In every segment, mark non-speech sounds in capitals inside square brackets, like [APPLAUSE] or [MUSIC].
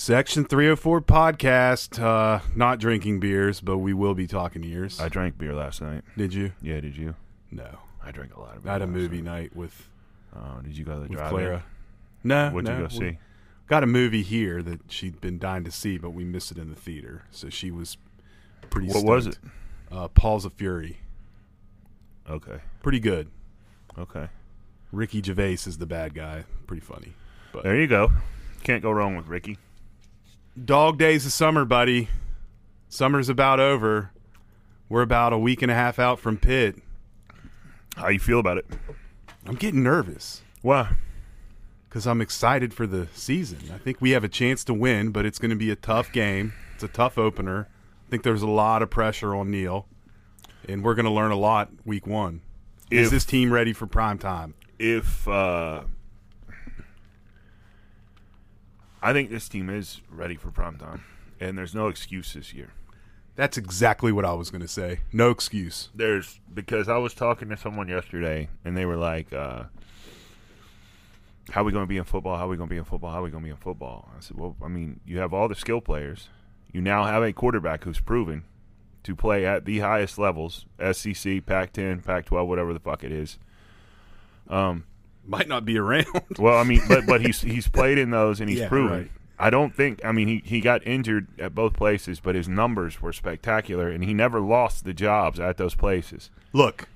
Section 304 podcast. Uh, not drinking beers, but we will be talking ears. I drank beer last night. did you? Yeah, did you? No. I drank a lot of beer. I had a last movie night. night with, Oh, did you go to the with drive? Clara. No. What'd no, you go we see? Got a movie here that she'd been dying to see, but we missed it in the theater. So she was pretty What was stoked. Uh, Paws of Fury. Okay. Pretty good. Okay. Ricky Gervais is the bad guy. Pretty funny. But There you go. Can't go wrong with Ricky. Dog days of summer, buddy. Summer's about over. We're about a week and a half out from Pitt. How you feel about it? I'm getting nervous Why? because I'm excited for the season. I think we have a chance to win, but it's going to be a tough game. It's a tough opener. I think there's a lot of pressure on Neal, and we're going to learn a lot week one. Is this team ready for prime time? If uh I think this team is ready for prime time, and there's no excuse this year. That's exactly what I was going to say. No excuse. There's because I was talking to someone yesterday, and they were like, uh, "How are we going to be in football? How are we going to be in football? How are we going to be in football?" I said, "Well, I mean, you have all the skill players. You now have a quarterback who's proven to play at the highest levels: SEC, Pac-10, Pac-12, whatever the fuck it is." Um, Might not be around. [LAUGHS] well, I mean, but but he's he's played in those and he's Yeah, proven. right. I don't think. I mean, he he got injured at both places, but his numbers were spectacular, and he never lost the jobs at those places. Look,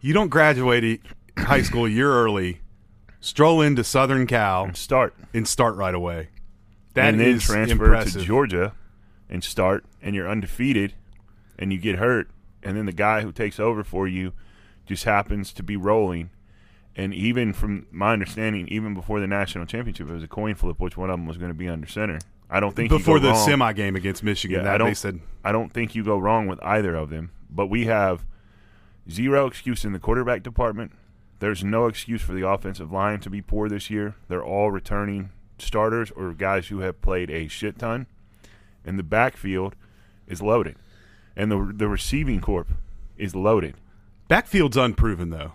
you don't graduate high school a year early, stroll into Southern Cal, Start and start right away. That and then is transfer impressive. to Georgia and start, and you're undefeated, and you get hurt, and then the guy who takes over for you just happens to be rolling. And even from my understanding, even before the national championship, it was a coin flip which one of them was going to be under center. I don't think you Before the wrong. semi game against Michigan, Yeah, that I don't. they said I don't think you go wrong with either of them. But we have zero excuse in the quarterback department. There's no excuse for the offensive line to be poor this year. They're all returning starters or guys who have played a shit ton, and the backfield is loaded, and the the receiving corp is loaded. backfield's unproven though,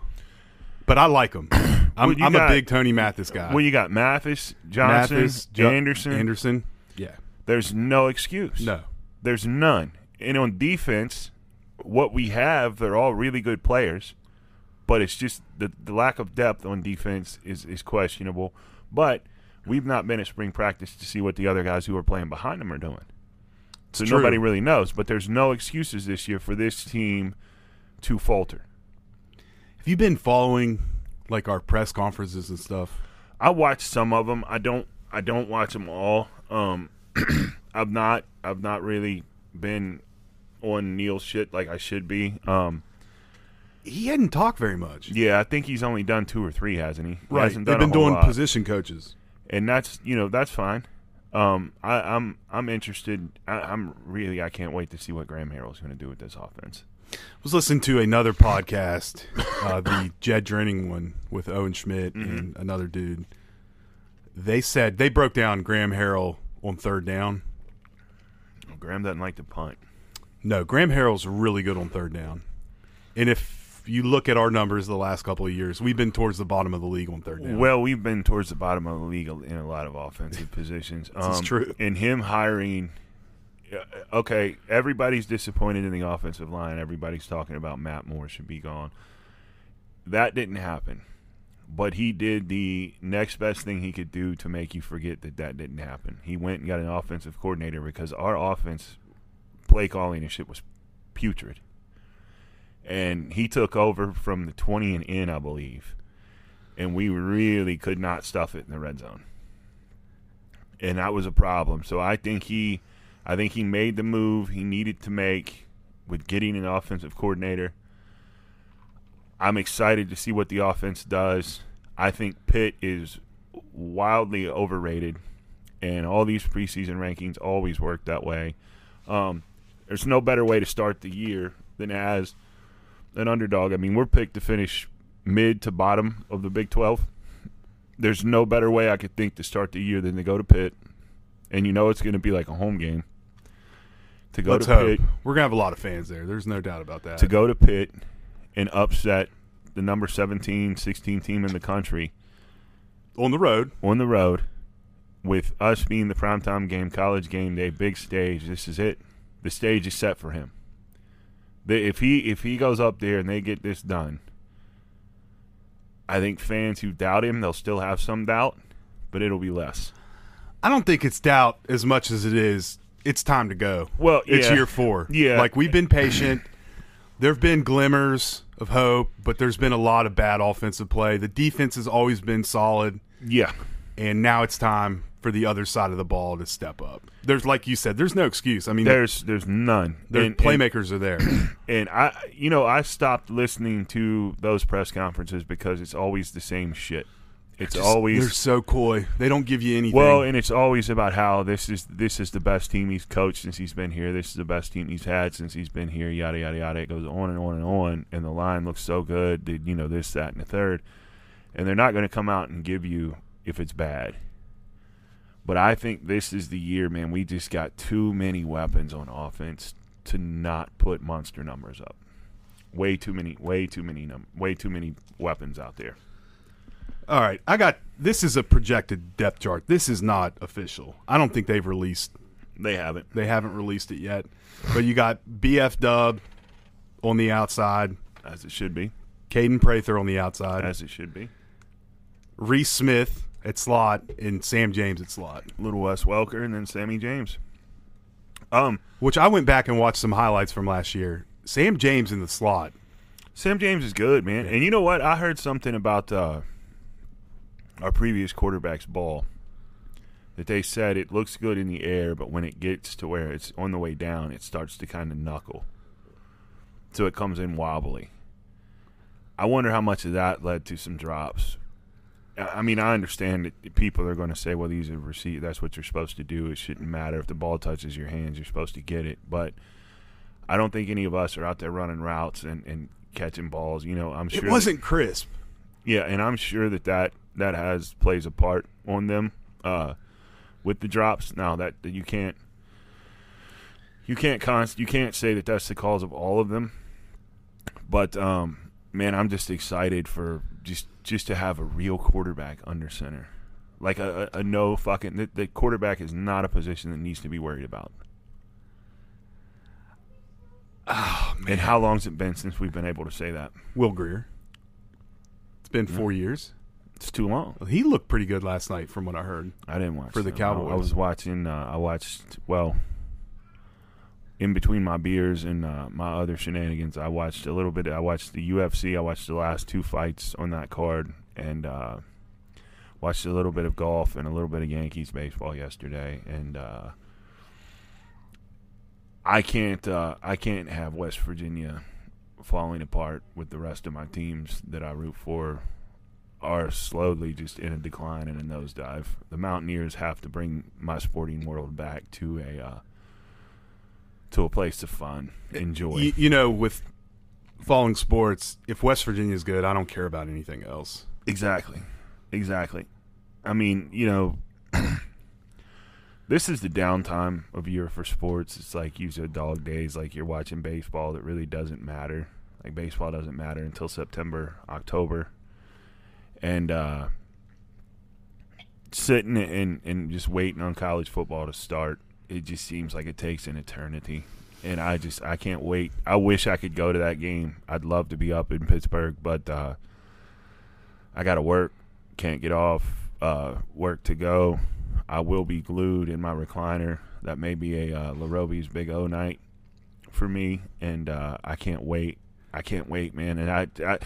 but I like him. [COUGHS] I'm, Well, I'm got- a big Tony Mathis guy. Well, you got Mathis, Johnson, Mathis, Jo- Anderson. Anderson. Yeah, There's no excuse. no, There's none. And on defense, what we have, they're all really good players, but it's just the, the lack of depth on defense is, is questionable. But we've not been at spring practice to see what the other guys who are playing behind them are doing. So true. nobody really knows. But there's no excuses this year for this team to falter. Have you been following like our press conferences and stuff? I watch some of them. I don't. I don't watch them all. Um, [CLEARS THROAT] I've not. I've not really been on Neal's shit like I should be. Um, He hadn't talked very much. Yeah, I think he's only done two or three, hasn't he? He right, hasn't they've been doing lot. position coaches. and that's you know that's fine. Um, I, I'm I'm interested. I, I'm really I can't wait to see what Graham Harrell's going to do with this offense. Was listening to another podcast, uh, the [LAUGHS] Jed Drenning one with Owen Schmidt Mm-hmm. and another dude. They said they broke down Graham Harrell on third down. Graham doesn't like to punt. No, Graham Harrell's really good on third down. And if you look at our numbers the last couple of years, we've been towards the bottom of the league on third down. Well, we've been towards the bottom of the league in a lot of offensive positions. [LAUGHS] Um, is true. And him hiring. Okay, everybody's disappointed in the offensive line. Everybody's talking about Matt Moore should be gone. That didn't happen, but he did the next best thing he could do to make you forget that that didn't happen. He went and got an offensive coordinator because our offense play calling and shit was putrid. And he took over from the 20 and in, I believe and we really could not stuff it in the red zone. And that was a problem. So I think he I think he made the move he needed to make with getting an offensive coordinator. I'm excited to see what the offense does. I think Pitt is wildly overrated, and all these preseason rankings always work that way. Um, there's no better way to start the year than as an underdog. I mean, we're picked to finish mid to bottom of the Big 12. There's no better way I could think to start the year than to go to Pitt, and you know it's going to be like a home game. To go Let's to hope. Pitt, We're gonna have a lot of fans there. There's no doubt about that. to go to Pitt and upset the number 17, 16 team in the country on the road. on the road with us being the primetime game, college game day, big stage, this is it. The stage is set for him. The, if he if he goes up there and they get this done, I think fans who doubt him, they'll still have some doubt, but it'll be less. I don't think it's doubt as much as it is. It's time to go. Well, it's yeah. year four. Yeah. like we've been patient. there have been glimmers of hope, but there's been a lot of bad offensive play. The defense has always been solid, Yeah. and now it's time for the other side of the ball to step up. There's, like you said, there's no excuse. I mean, There's there's none. their And- and- playmakers are there. [CLEARS THROAT] And I, you know, I stopped listening to those press conferences because it's always the same shit. It's Just- always they're so coy. They don't give you anything. well, and it's always about how this is this is the best team he's coached since he's been here. This is the best team he's had since he's been here. Yada yada yada. It goes on and on and on. And the line looks so good. That, you know this, that, and the third. And they're not going to come out and give you if it's bad. But I think this is the year, man. We just got too many weapons on offense to not put monster numbers up. Way too many, way too many, num- way too many weapons out there. All right, I got this is a projected depth chart. This is not official. I don't think they've released. They haven't. They haven't released it yet. But you got BF Dub on the outside, As it should be. Kaden Prather on the outside, As it should be. Reese Smith at slot, and Sam James at slot. Little Wes Welker and then Sammy James. Um, Which I went back and watched some highlights from last year. Sam James in the slot. Sam James is good, man. And you know what? I heard something about uh, our previous quarterback's ball that they said it looks good in the air, but when it gets to where it's on the way down, it starts to kind of knuckle. So it comes in wobbly. I wonder how much of that led to some drops. I mean, I understand that people are going to say, "Well, these are receive. That's what you're supposed to do. It shouldn't matter if the ball touches your hands. You're supposed to get it." But I don't think any of us are out there running routes and, and catching balls. You know, I'm sure It wasn't crisp. Yeah, and I'm sure that that, that has plays a part on them uh, with the drops. Now that, that you can't you can't const you can't say that that's the cause of all of them. But um, man, I'm just excited for just just to have a real quarterback under center, like a, a, a no fucking the, the quarterback is not a position that needs to be worried about. Oh, And how long's it been since we've been able to say that? Will Grier. It's been four years. It's too long. He looked pretty good last night, from what I heard. I didn't watch For the them. I- I, was watching. Uh, I watched well. In between my beers and uh, my other shenanigans, I watched a little bit. I watched the UFC. I watched the last two fights on that card, and uh, watched a little bit of golf and a little bit of Yankees baseball yesterday. And uh, I can't. Uh, I can't have West Virginia falling apart with the rest of my teams that I root for are slowly just in a decline and a nosedive. The Mountaineers have to bring my sporting world back to a uh, to a place of fun, enjoy. You, you know, with following sports, if West Virginia is good, I don't care about anything else. exactly, exactly. I mean, you know, [CLEARS THROAT] this is the downtime of year for sports. It's like you said, dog days. Like you're watching baseball that really doesn't matter. Like baseball doesn't matter until September, October, and uh, sitting and and just waiting on college football to start. It just seems like it takes an eternity, and I just I can't wait. I wish I could go to that game. I'd love to be up in Pittsburgh, but uh, I got to work. Can't get off uh, work to go. I will be glued in my recliner. That may be a uh, LaRobe's Big O night for me, and uh, I can't wait. I can't wait, man. And I, I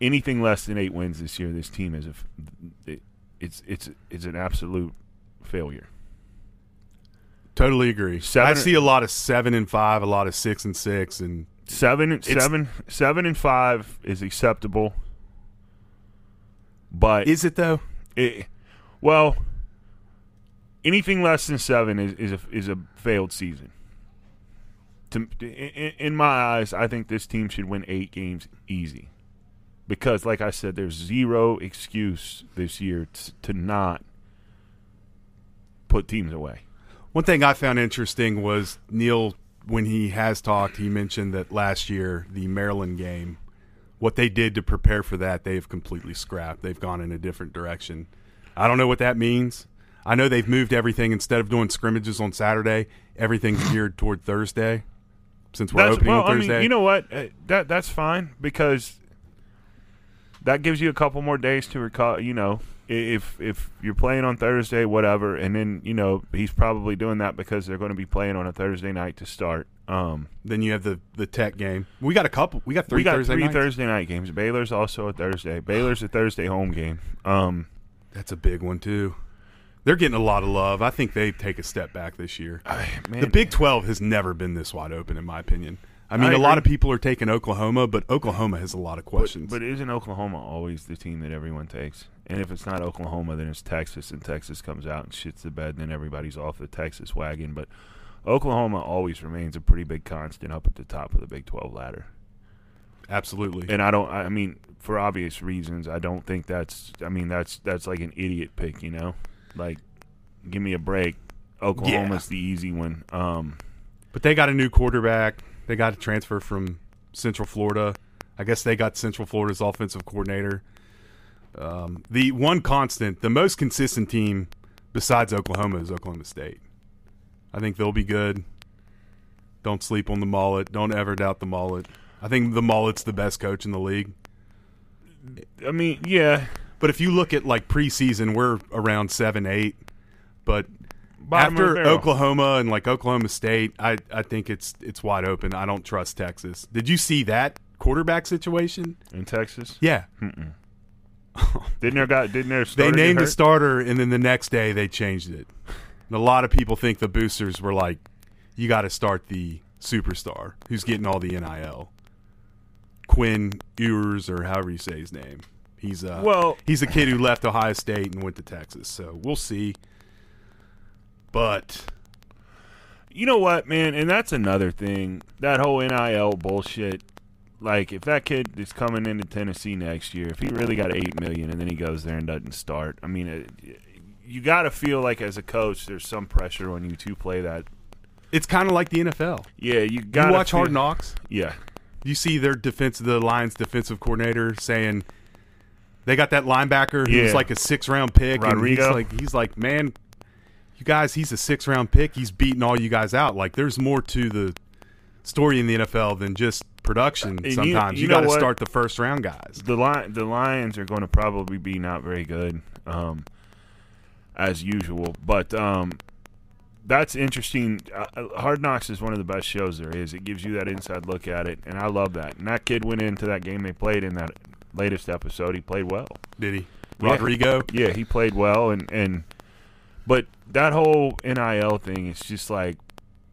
anything less than eight wins this year, this team is a it, it's it's it's an absolute failure. Totally agree. Seven- I see a lot of seven and five, a lot of six and six, and Seven, It's- seven, seven, and five is acceptable, but is it though? it, well, anything less than seven is, is a is a failed season. To, in, in my eyes, I think this team should win eight games easy, because, like I said, there's zero excuse this year to not put teams away. One thing I found interesting was Neal, when he has talked, he mentioned that last year, the Maryland game, what they did to prepare for that, they've completely scrapped. They've gone in a different direction. I don't know what that means. I know they've moved everything instead of doing scrimmages on Saturday. Everything's geared toward Thursday since we're That's, opening well, on I Thursday. mean, you know what? Uh, That that's fine because that gives you a couple more days to recall. You know, if if you're playing on Thursday, whatever, and then you know he's probably doing that because they're going to be playing on a Thursday night to start. Um, then you have the the Tech game. We got a couple. We got three we got Thursday three nights. Thursday night games. Baylor's also a Thursday. Baylor's a Thursday home game. Um, That's a big one too. They're getting a lot of love. I think they take a step back this year. I, man, The Big 12 has never been this wide open, in my opinion. I mean, I a lot of people are taking Oklahoma, but Oklahoma has a lot of questions. But isn't Oklahoma always the team that everyone takes? And if it's not Oklahoma, then it's Texas, and Texas comes out and shits the bed, and then everybody's off the Texas wagon. But Oklahoma always remains a pretty big constant up at the top of the Big 12 ladder. Absolutely. And I don't, I mean, for obvious reasons, I don't think that's, I mean, that's that's like an idiot pick, you know? Like, give me a break. Oklahoma's the easy one. Um, But they got a new quarterback. They got a transfer from Central Florida. I guess they got Central Florida's offensive coordinator. Um, the one constant, the most consistent team besides Oklahoma is Oklahoma State. I think they'll be good. Don't sleep on the mullet. Don't ever doubt the mullet. I think the mullet's the best coach in the league. I mean, yeah. But if you look at like preseason, we're around seven, eight. But Bottom after. Oklahoma and like Oklahoma State, I, I think it's it's wide open. I don't trust Texas. Did you see that quarterback situation? In Texas, Yeah, didn't their guy? Didn't their [LAUGHS] they starter get named the hurt? starter, and then the next day they changed it. And a lot of people think the boosters were like, "You got to start the superstar who's getting all the nil." Quinn Ewers, or however you say his name. He's uh, Well- he's a kid who left Ohio State and went to Texas. So we'll see. But You know what, man? And that's another thing. That whole NIL bullshit. Like, if that kid is coming into Tennessee next year, if he really got eight million and then he goes there and doesn't start, I mean, it, you got to feel like as a coach, there's some pressure on you to play that. it's kind of like the NFL. Yeah, you You got watch Hard Knocks. Yeah, You see their defense, the Lions defensive coordinator saying they got that linebacker who's Yeah. like a six round pick. And he's like, he's like, man, you guys, he's a six round pick. He's beating all you guys out. Like, there's more to the story in the NFL than just production. you- Sometimes you you, know got to what? start the first round guys. the Lion, the Lions are going to probably be not very good, um, as usual. But um, that's interesting. Uh, Hard Knocks is one of the best shows there is. It gives you that inside look at it, and I love that. And that kid went into that game they played in that latest episode. He played well. Did he? Yeah. Rodrigo. Yeah, he played well, and and but that whole NIL thing is just like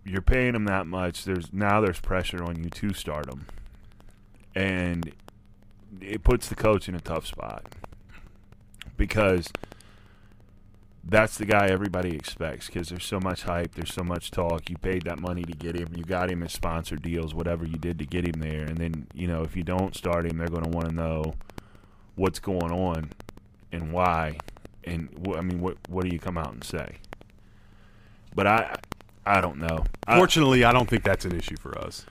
you're paying him that much. There's now there's pressure on you to start him, and it puts the coach in a tough spot because that's the guy everybody expects because there's so much hype, there's so much talk. You paid that money to get him, you got him in sponsor deals, whatever you did to get him there, and then you know if you don't start him, they're going to want to know what's going on and why, and wh- I mean, what what do you come out and say? But I, I don't know. I- Fortunately, I don't think that's an issue for us.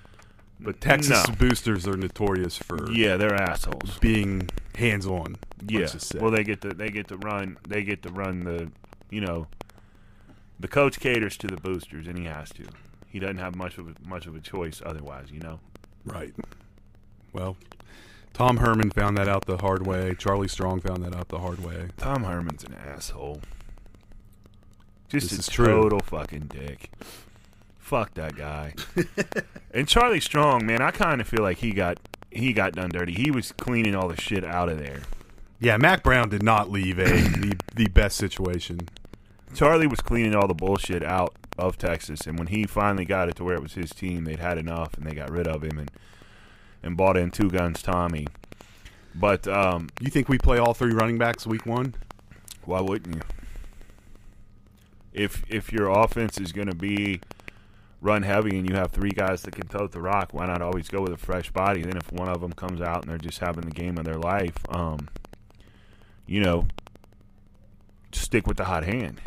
But Texas No. boosters are notorious for yeah, they're assholes. being hands on. Yeah. Let's just say. Well, they get to they get to run they get to run the you know the coach caters to the boosters and he has to. He doesn't have much of a, much of a choice otherwise, you know. Right. Well, Tom Herman found that out the hard way. Charlie Strong found that out the hard way. Tom Herman's an asshole. Just This a is true. total fucking dick. Fuck that guy. and Charlie Strong, man, I kind of feel like he got he got done dirty. He was cleaning all the shit out of there. Yeah, Mack Brown did not leave a [COUGHS] the, the best situation. Charlie was cleaning all the bullshit out of Texas, and when he finally got it to where it was his team, they'd had enough, and they got rid of him and and bought in two guns Tommy. But um, You think we play all three running backs week one? why wouldn't you? If if your offense is going to be run heavy and you have three guys that can tote the rock, why not always go with a fresh body? Then if one of them comes out and they're just having the game of their life, um, you know, stick with the hot hand.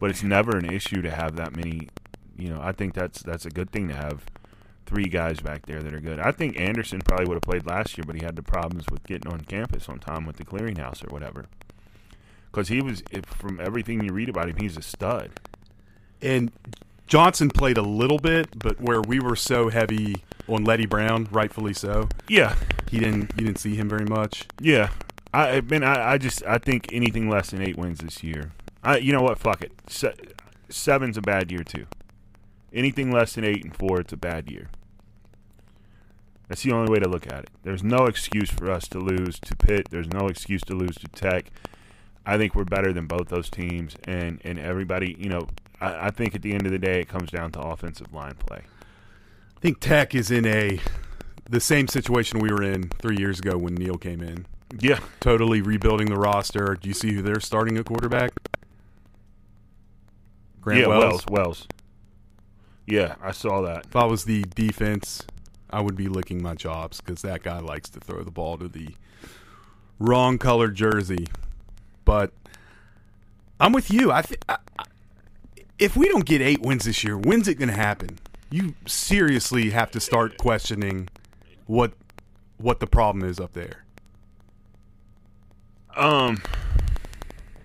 But it's never an issue to have that many. You know, I think that's that's a good thing to have three guys back there that are good. I think Anderson probably would have played last year, but he had the problems with getting on campus on time with the clearinghouse or whatever. because he was if, from everything you read about him, he's a stud. And Johnson played a little bit, but where we were so heavy on Leddie Brown, rightfully so, Yeah, he didn't. You didn't see him very much. yeah. I I mean, I, I just I think anything less than eight wins this year. I you know what? Fuck it. Se- seven's a bad year too. Anything less than eight and four, it's a bad year. That's the only way to look at it. There's no excuse for us to lose to Pitt. There's no excuse to lose to Tech. I think we're better than both those teams, and and everybody, you know, I, I think at the end of the day, it comes down to offensive line play. I think Tech is in a the same situation we were in three years ago when Neal came in. Yeah, Totally rebuilding the roster. Do you see who they're starting at quarterback? Grant yeah, Wells. Wells, Wells. Yeah, I saw that. If I was the defense, I would be licking my chops because that guy likes to throw the ball to the wrong colored jersey. But I'm with you. I, th- I, I if we don't get eight wins this year, when's it going to happen? You seriously have to start questioning what what the problem is up there. Um,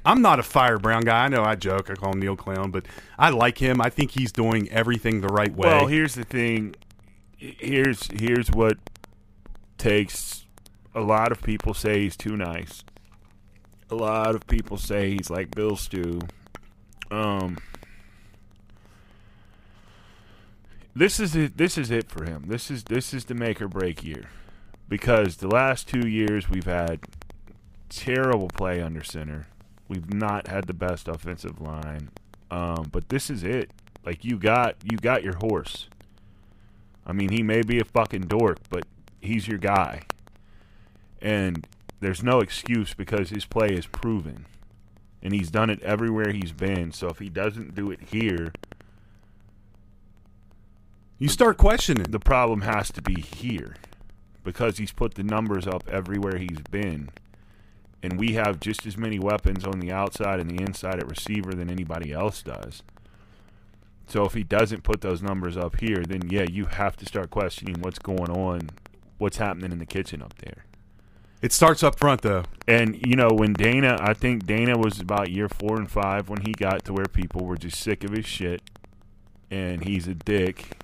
I'm not a Fire Brown guy. I know I joke. I call him Neal Clown, but I like him. I think he's doing everything the right way. Well, here's the thing. Here's here's what takes. A lot of people say he's too nice. A lot of people say he's like Bill Stew. Um, this is it. This is it for him. This is this is the make or break year, because the last two years we've had terrible play under center. We've not had the best offensive line. Um, but this is it. Like you got you got your horse. I mean, he may be a fucking dork, but he's your guy. And there's no excuse because his play is proven. And he's done it everywhere he's been. So if he doesn't do it here, you start questioning. the problem has to be here. Because he's put the numbers up everywhere he's been. And we have just as many weapons on the outside and the inside at receiver than anybody else does. So if he doesn't put those numbers up here, then yeah, you have to start questioning what's going on, what's happening in the kitchen up there. It starts up front though. And you know, when Dana, I think Dana was about year four and five when he got to where people were just sick of his shit, and he's a dick,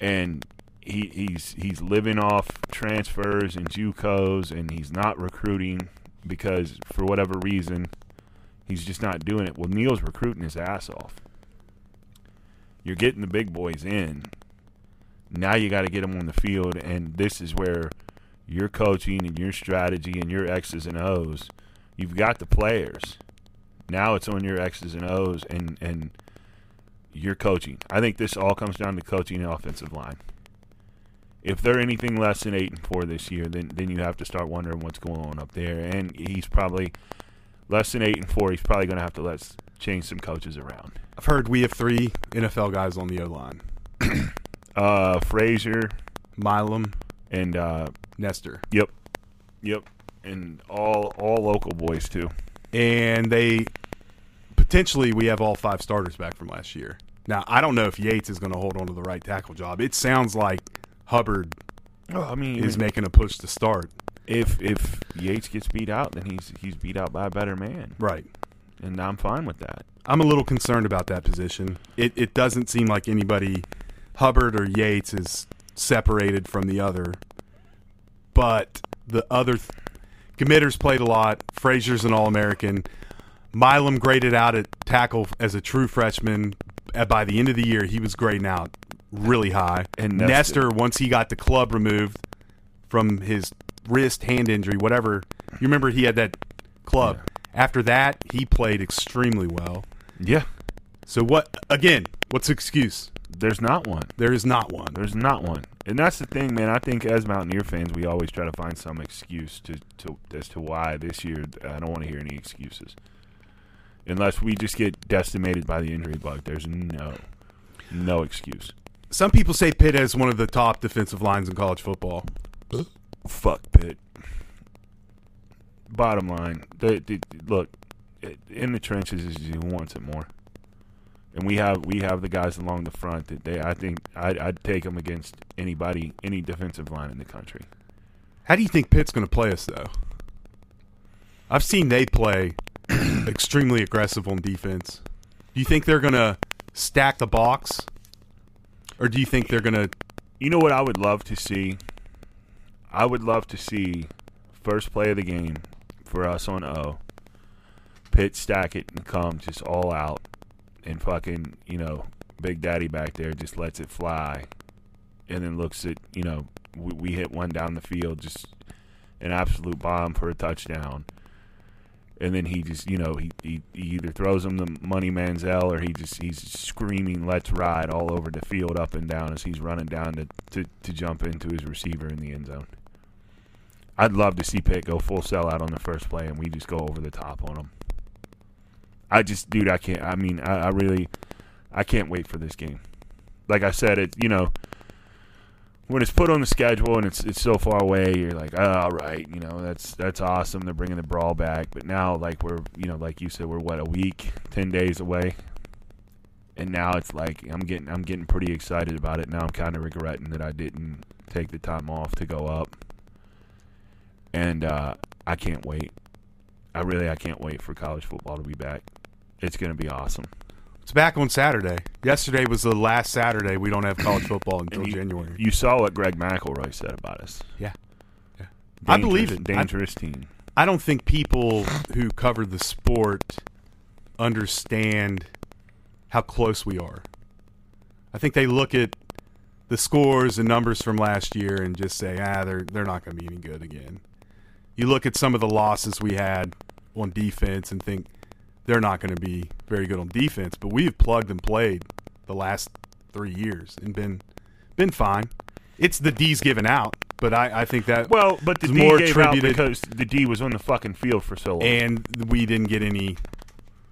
and he he's he's living off transfers and JUCOs, and he's not recruiting because for whatever reason, he's just not doing it. Well, Neal's recruiting his ass off. You're getting the big boys in. Now you got to get them on the field, and this is where your coaching and your strategy and your X's and O's. You've got the players. Now it's on your X's and O's and and your coaching. I think this all comes down to coaching and offensive line. If they're anything less than eight and four this year, then then you have to start wondering what's going on up there. And he's probably less than eight and four. He's probably going to have to let's change some coaches around. I've heard we have three NFL guys on the O line: [CLEARS THROAT] Uh, Frazier Milum, and uh, Nester, yep, yep, and all all local boys too. and they potentially we have all five starters back from last year. Now I don't know if Yates is going to hold on to the right tackle job. It sounds like Hubbard Oh, I mean, is making a push to start. if if Yates gets beat out, then he's he's beat out by a better man, Right. and I'm fine with that. I'm a little concerned about that position. It it doesn't seem like anybody, Hubbard or Yates, is separated from the other. But the other th- committers played a lot. Frazier's an All American. Milum graded out at tackle as a true freshman. Uh, By the end of the year, he was grading out really high. And Nester, Nester- once he got the club removed from his wrist, hand injury, whatever. You remember he had that club. After that, he played extremely well. Yeah, So what? Again, what's the excuse? there's not one. There is not one. There's not one, and that's the thing, man. I think as Mountaineer fans, we always try to find some excuse to, to as to why this year. I don't want to hear any excuses, unless we just get decimated by the injury bug. There's no, no excuse. Some people say Pitt has one of the top defensive lines in college football. Fuck Pitt. Bottom line, they, they, look in the trenches is who wants it more, and we have we have the guys along the front that they. I think I'd, I'd take them against anybody, any defensive line in the country. How do you think Pitt's going to play us though? I've seen they play [CLEARS THROAT] extremely aggressive on defense. Do you think they're going to stack the box, or do you think they're going to? You know what I would love to see? I would love to see first play of the game for us on O. Pitt stack it and come just all out, and fucking you know Big Daddy back there just lets it fly, and then looks at you know we, we hit one down the field just an absolute bomb for a touchdown and then he just you know he, he, he either throws him the money Manziel or he just he's screaming let's ride all over the field up and down as he's running down to, to, to jump into his receiver in the end zone. I'd love to see Pitt go full sellout on the first play and we just go over the top on him. I just dude I can't I mean I, I really I can't wait for this game. Like I said it you know when it's put on the schedule and it's it's so far away, you're like, oh, all right, you know, that's that's awesome. They're bringing the brawl back, but now like we're you know like you said, we're what a week, ten days away, and now it's like I'm getting I'm getting pretty excited about it. Now I'm kind of regretting that I didn't take the time off to go up, and uh, I can't wait. I really I can't wait for college football to be back. It's gonna be awesome. It's back on Saturday. Yesterday was the last Saturday we don't have college football until you, January. You saw what Greg McElroy said about us. Yeah, yeah. I believe it. Dangerous I, team. I don't think people who cover the sport understand how close we are. I think they look at the scores and numbers from last year and just say, ah, they're they're not going to be any good again. You look at some of the losses we had on defense and think they're not going to be very good on defense. But we've plugged and played the last three years and been been fine. It's the D's given out, but I, I think that well, but the D more gave out because the D was on the fucking field for so long, and we didn't get any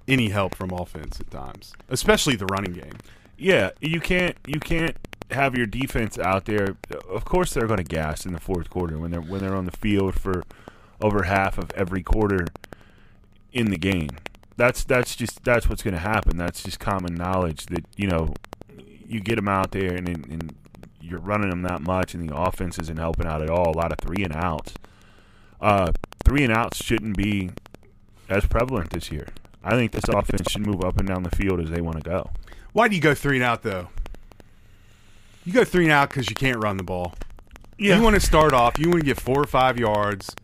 any help from offense at times, especially the running game. Yeah, you can't you can't have your defense out there. Of course, they're going to gas in the fourth quarter when they're when they're on the field for over half of every quarter in the game that's that's just that's what's going to happen. That's just common knowledge that you know you get them out there and, and you're running them that much, and the offense isn't helping out at all. A lot of three and outs. Uh, three and outs shouldn't be as prevalent this year. I think this offense should move up and down the field as they want to go. Why do you go three and out though? You go three and out because you can't run the ball. Yeah. You want to start off. You want to get four or five yards.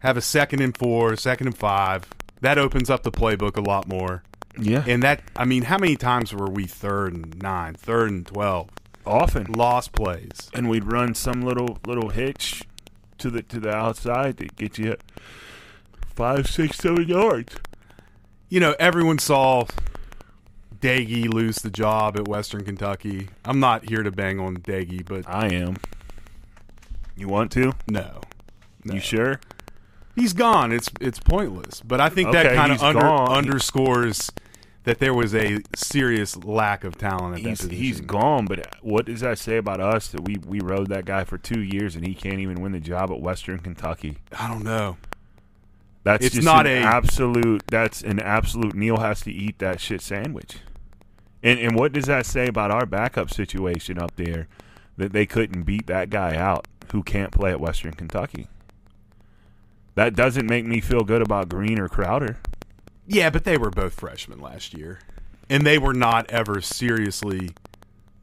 Have a second and four, second and five that opens up the playbook a lot more. Yeah. And that, I mean, how many times were we third and nine, third and 12? Often. Lost plays. And we'd run some little little hitch to the to the outside to get you five, six, seven yards. You know, everyone saw Doege lose the job at Western Kentucky. I'm not here to bang on Doege, but I am. You want to? No. no. You sure? He's gone. It's it's pointless. But I think okay, that kind of under, gone. underscores that there was a serious lack of talent at he's, that position. He's gone, but uh, what does that say about us that we we rode that guy for two years and he can't even win the job at Western Kentucky? I don't know. That's it's just not an a absolute. That's an absolute. Neal has to eat that shit sandwich. And and what does that say about our backup situation up there that they couldn't beat that guy out who can't play at Western Kentucky? That doesn't make me feel good about Greene or Crowder. Yeah, but they were both freshmen last year, and they were not ever seriously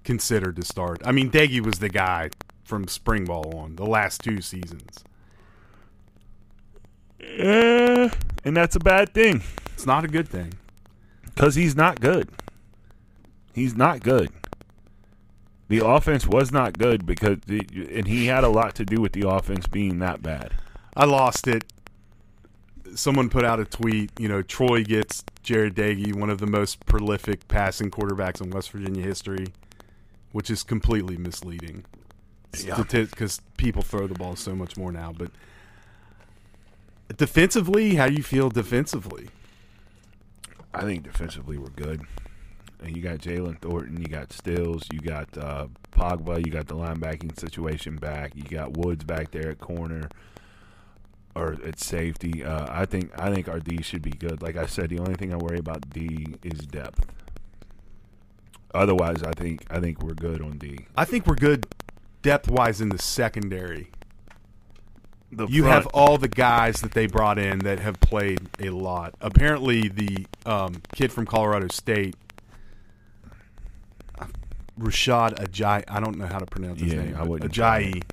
considered to start. I mean, Doege was the guy from spring ball on the last two seasons. Yeah, and that's a bad thing. It's not a good thing because he's not good. He's not good. The offense was not good because, the, and he had a lot to do with the offense being that bad. I lost it. Someone put out a tweet. You know, Troy gets Jarret Doege, one of the most prolific passing quarterbacks in West Virginia history, which is completely misleading. Because yeah. people throw the ball so much more now. But defensively, how do you feel defensively? I think defensively we're good. And you got Jalen Thornton, you got Stills, you got uh, Kpogba, you got the linebacking situation back, you got Woods back there at corner or at safety. Uh, I think I think our D should be good. Like I said, the only thing I worry about D is depth. Otherwise, I think I think we're good on D. I think we're good depth wise in the secondary. the you front- have all the guys that they brought in that have played a lot. Apparently, the um, kid from Colorado State, uh, Rashad Ajayi, I don't know how to pronounce his Yeah, name. I wouldn't Ajayi.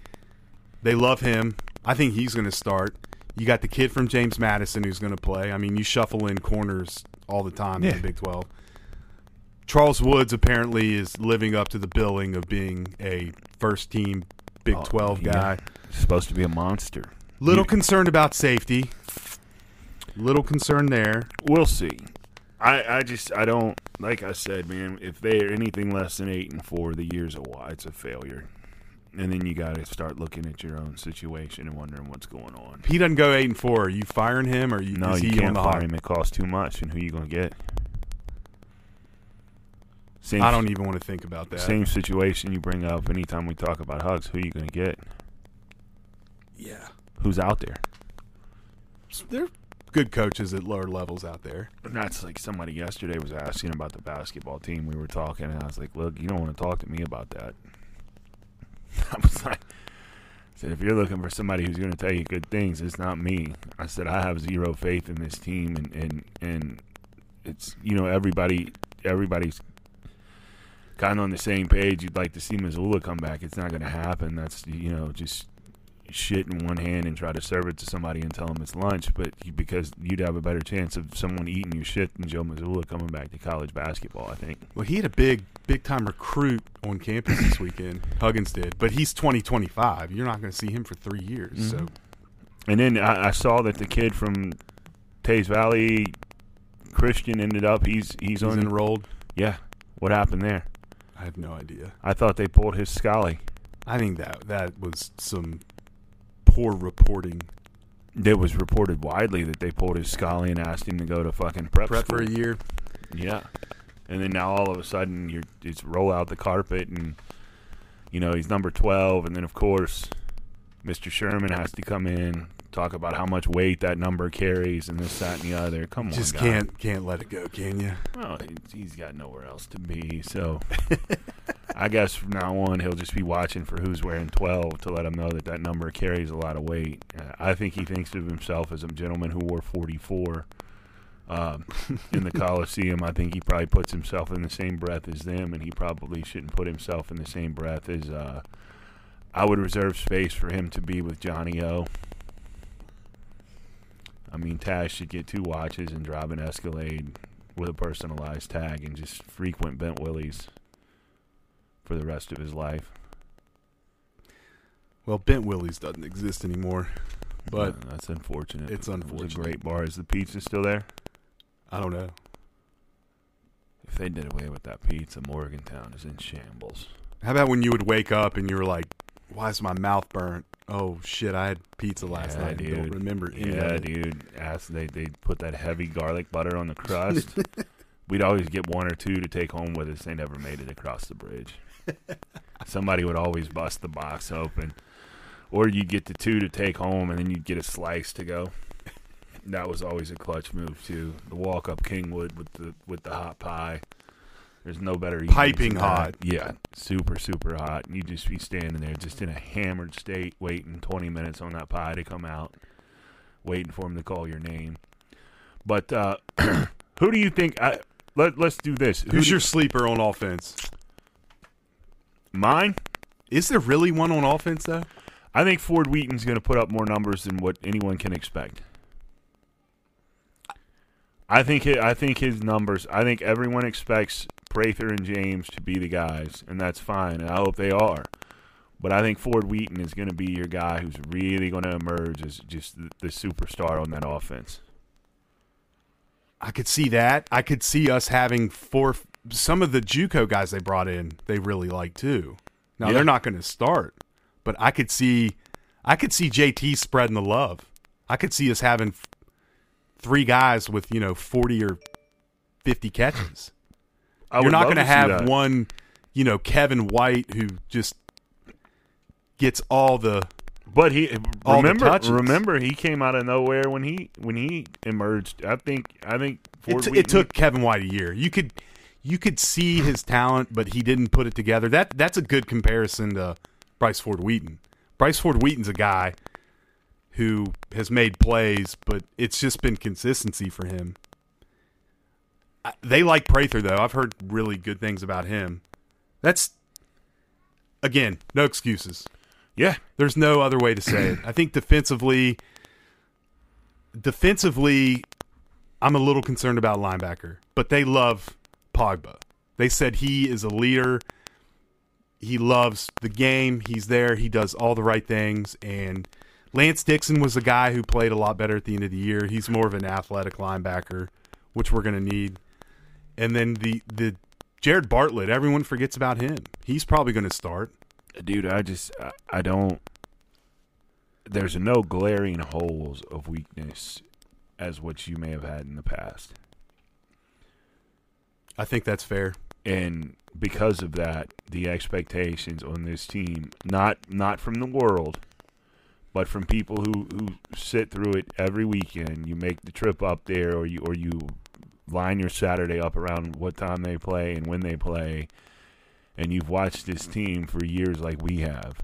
They love him. I think he's going to start. You got the kid from James Madison who's going to play. I mean, you shuffle in corners all the time in the Big 12. Charles Woods apparently is living up to the billing of being a first team Big Oh, 12 yeah. guy. supposed to be a monster. Little You- concerned about safety. Little concern there. We'll see. I, I just I don't like I said, man. If they're anything less than eight and four, the year's a why it's a failure. And then you got to start looking at your own situation and wondering what's going on. If he doesn't go eight and four, are you firing him or you, No, you he can't the fire hot? him. It costs too much, and who you gonna get? Same, I don't even want to think about that. Same situation you bring up anytime we talk about Huggs. Who you gonna get? Yeah, Who's out there? they're good coaches at lower levels out there. And that's like somebody yesterday was asking about the basketball team. We were talking, and I was like, "Look, you don't want to talk to me about that." [LAUGHS] I was like, I said, if you're looking for somebody who's going to tell you good things, it's not me. I said, I have zero faith in this team, and and and it's you know everybody everybody's kind of on the same page. You'd like to see Mazzulla come back. It's not going to happen. That's you know just shit in one hand and try to serve it to somebody and tell them it's lunch, but because you'd have a better chance of someone eating your shit than Joe Mazzulla coming back to college basketball. I think. Well, he had a big, big time recruit on campus this weekend. Huggins did, but he's twenty twenty five. You're not going to see him for three years. So Mhm. And then I, I saw that the kid from Teays Valley, Christian, ended up he's he's, he's on. enrolled. yeah, what happened there? I have no idea. I thought they pulled his Scully. I think that that was some poor reporting. It was reported widely that they pulled his Scully and asked him to go to fucking prep, Prep for a year. Yeah, and then now all of a sudden you just roll out the carpet and you know he's number 12 and then of course mr sherman has to come in talk about how much weight that number carries and this that and the other. Come on just can't can't let it go can you? Well he's got nowhere else to be so i guess from now on he'll just be watching for who's wearing 12 to let him know that that number carries a lot of weight. Uh, I think he thinks of himself as a gentleman who wore 44 um, in the Coliseum. I think he probably puts himself in the same breath as them, and he probably shouldn't put himself in the same breath as. Uh, I would reserve space for him to be with Johnny O. I mean, Tash should get two watches and drive an Escalade with a personalized tag and just frequent Bent Willies for the rest of his life. Well, Bent Willies doesn't exist anymore, but that's unfortunate. It's unfortunate. It a great bar. Is the pizza still there? I don't know. If they did away with that pizza, Morgantown is in shambles. How about when you would wake up and you were like, "Why is my mouth burnt?" Oh shit! I had pizza last Yeah, night. and Don't dude. remember any Yeah, of it. dude. Ask they they put that heavy garlic butter on the [LAUGHS] crust. We'd always get one or two to take home with us. They never made it across the bridge. [LAUGHS] Somebody would always bust the box open, or you'd get the two to take home, and then you'd get a slice to go. That was always a clutch move too. The walk up Kingwood with the with the hot pie. There's no better Piping hot. Yeah, super super hot. And you'd just be standing there, just in a hammered state, waiting 20 minutes on that pie to come out, waiting for him to call your name. But uh, [CLEARS THROAT] who do you think? I, let Let's do this. Who's do- your sleeper on offense? mine? Is there really one on offense though? I think Ford Wheaton's going to put up more numbers than what anyone can expect. I think hi- I think his numbers. I think everyone expects Prather and James to be the guys, and that's fine. And I hope they are. But I think Ford Wheaton is going to be your guy who's really going to emerge as just the, the superstar on that offense. I could see that. I could see us having four. Some of the JUCO guys they brought in, they really like too. Now Yeah. they're not going to start, but I could see, I could see JT spreading the love. I could see us having three guys with you know forty or fifty catches. I You're not going to have one, you know, Kevin White who just gets all the. But he All remember remember he came out of nowhere when he when he emerged. I think I think It, t- it took Kevin White a year. You could you could see his talent, but he didn't put it together. That that's a good comparison to Bryce Ford Wheaton. Bryce Ford Wheaton's a guy who has made plays, but it's just been consistency for him. They like Prather though. I've heard really good things about him. That's again, no excuses. Yeah, There's no other way to say it. I think defensively, defensively, I'm a little concerned about linebacker, but they love Kpogba. They said he is a leader. He loves the game. He's there. He does all the right things. And Lance Dixon was a guy who played a lot better at the end of the year. He's more of an athletic linebacker, which we're going to need. And then the the Jared Bartlett, everyone forgets about him. He's probably going to start. dude. I just I, I don't. There's no glaring holes of weakness as what you may have had in the past, I think that's fair. and because of that, the expectations on this team not not from the world, but from people who who sit through it every weekend. You make the trip up there, or you or you line your Saturday up around what time they play and when they play, and you've watched this team for years like we have.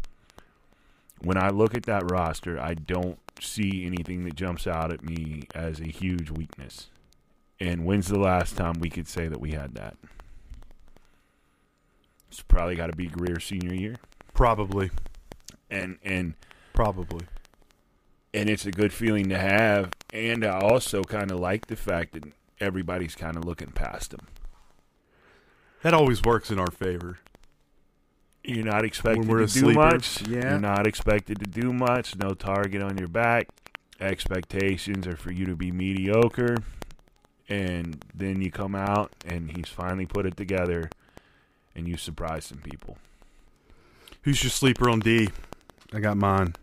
When I look at that roster, I don't see anything that jumps out at me as a huge weakness. And when's the last time we could say that we had that? It's probably got to be Grier senior year, Probably. and and Probably. and it's a good feeling to have. And I also kind of like the fact that everybody's kind of looking past them. That always works in our favor. You're not expected we're to a do sleeper, much. yeah. You're not expected to do much. No target on your back. Expectations are for you to be mediocre. And then you come out and he's finally put it together and you surprise some people. Who's your sleeper on D? I got mine.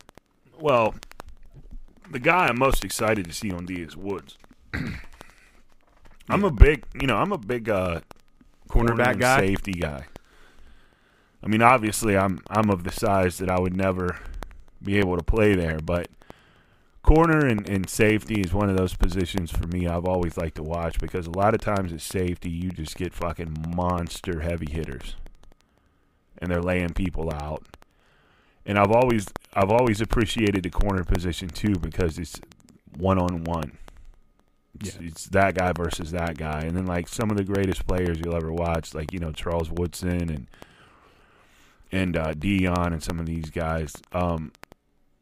Well, the guy I'm most excited to see on D is Woods. [CLEARS THROAT] I'm a big, you know, I'm a big uh, Cornerback guy. safety guy. I mean, obviously, I'm I'm of the size that I would never be able to play there, but corner and, and safety is one of those positions for me I've always liked to watch because a lot of times at safety you just get fucking monster heavy hitters, and they're laying people out. And I've always I've always appreciated the corner position too because it's one on one. It's, Yeah. it's that guy versus that guy, and then like some of the greatest players you'll ever watch, like you know Charles Woodson and and uh, Deion and some of these guys. Um,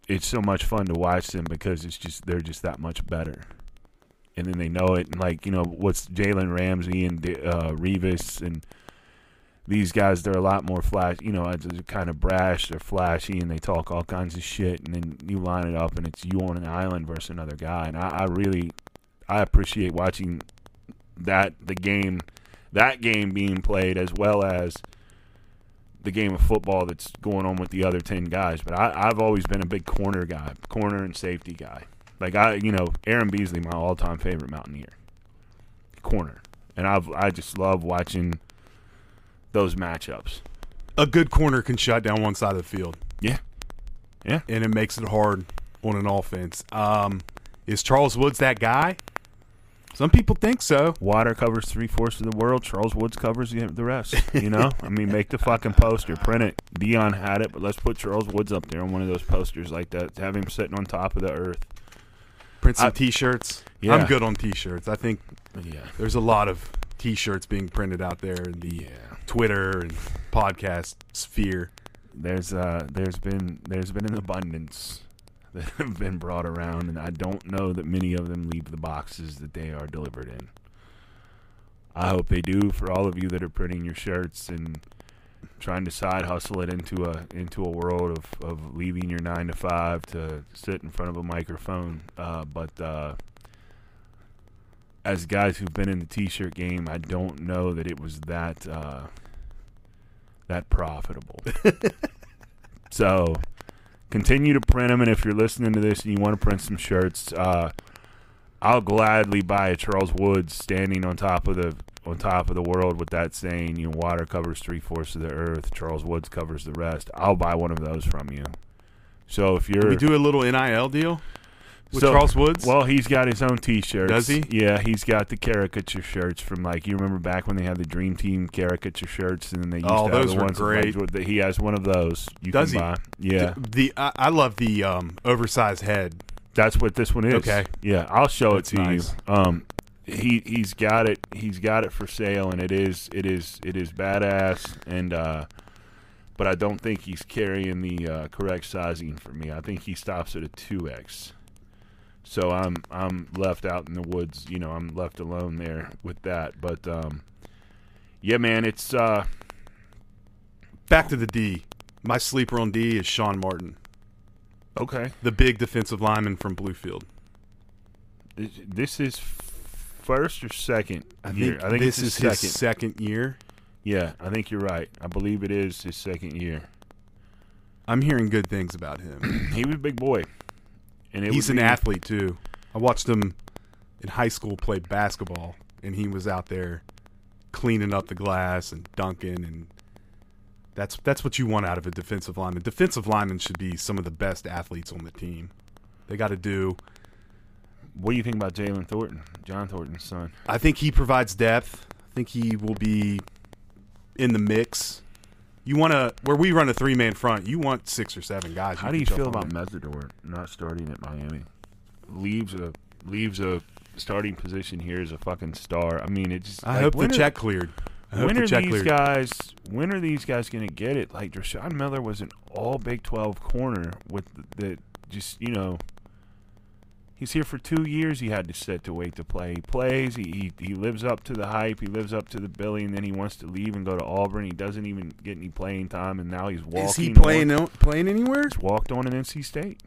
it's so much fun to watch them because it's just they're just that much better, and then they know it. And like you know what's Jalen Ramsey and uh, Revis and these guys, they're a lot more flash. You know, they're kind of brash, they're flashy, and they talk all kinds of shit. And then you line it up, and it's you on an island versus another guy. And I, I really, I appreciate watching that the game, that game being played as well as the game of football that's going on with the other ten guys. But I, I've always been a big corner guy, corner and safety guy. Like I, you know, Aaron Beasley, my all-time favorite Mountaineer, corner, and I've I just love watching those matchups. A good corner can shut down one side of the field. Yeah. Yeah. And it makes it hard on an offense. Um, is Charles Woods that guy? Some people think so. Water covers three fourths of the world. Charles Woods covers the, the rest. You know, I mean, make the fucking poster, print it. Deion had it, but let's put Charles Woods up there on one of those posters like that. Have him sitting on top of the earth. Print some I- t-shirts. Yeah. I'm good on t-shirts. I think Yeah, there's a lot of t-shirts being printed out there in the yeah. Twitter and podcast sphere. There's uh, there's been there's been an abundance that have been brought around, and I don't know that many of them leave the boxes that they are delivered in. I hope they do for all of you that are printing your shirts and trying to side hustle it into a into a world of, of leaving your nine to five to sit in front of a microphone. Uh, but uh, as guys who've been in the t-shirt game, I don't know that it was that uh, that profitable. [LAUGHS] so continue to print them, and if you're listening to this and you want to print some shirts, uh, I'll gladly buy a Charles Woods standing on top of the on top of the world with that saying, you know, water covers three fourths of the earth, Charles Woods covers the rest. I'll buy one of those from you. So if you're we do a little NIL deal with So- Charles Woods. well, he's got his own T-shirts. Does he? Yeah, he's got the caricature shirts from like you remember back when they had the Dream Team caricature shirts, and then they used Oh, to have those the were ones with, like, great. the- he has one of those. You Does can he? buy. Yeah, the I, I love the um, oversized head That's what this one is. Okay. Yeah, I'll show That's it to nice. you. Um, he he's got it. He's got it for sale, and it is it is it is badass. And uh, but I don't think he's carrying the uh, correct sizing for me. I think he stops at a two X. So I'm I'm left out in the woods. You know, I'm left alone there with that. But um, yeah, man, it's uh, Back to the D. My sleeper on D is Sean Martin, okay. the big defensive lineman from Bluefield. This, is first or second I year. think, I think this is his his second. second year. Yeah, I think you're right. I believe it is his second year. I'm hearing good things about him. [CLEARS THROAT] He was a big boy, and He's an be- athlete too. I watched him in high school play basketball, and he was out there cleaning up the glass and dunking, and that's that's what you want out of a defensive lineman. Defensive linemen should be some of the best athletes on the team. They got to do. What do you think about Jalen Thornton, John Thornton's son? I think he provides depth. I think he will be in the mix. You want to where we run a three man front. You want six or seven guys. How do you feel about. Mesidor not starting at Miami? Leaves a leaves a starting position here as a fucking star. I mean, it's. just. I like, hope the are- check cleared. I When the are check these cleared. guys? When are these guys going to get it? Like Dreshun Miller was an All Big Twelve corner with the just you know. He's here for two years. He had to sit to wait to play. He plays. He, he he lives up to the hype. He lives up to the billing. And then he wants to leave and go to Auburn. He doesn't even get any playing time. And now he's walking. Is he playing o- playing anywhere? He's walked on at NC State.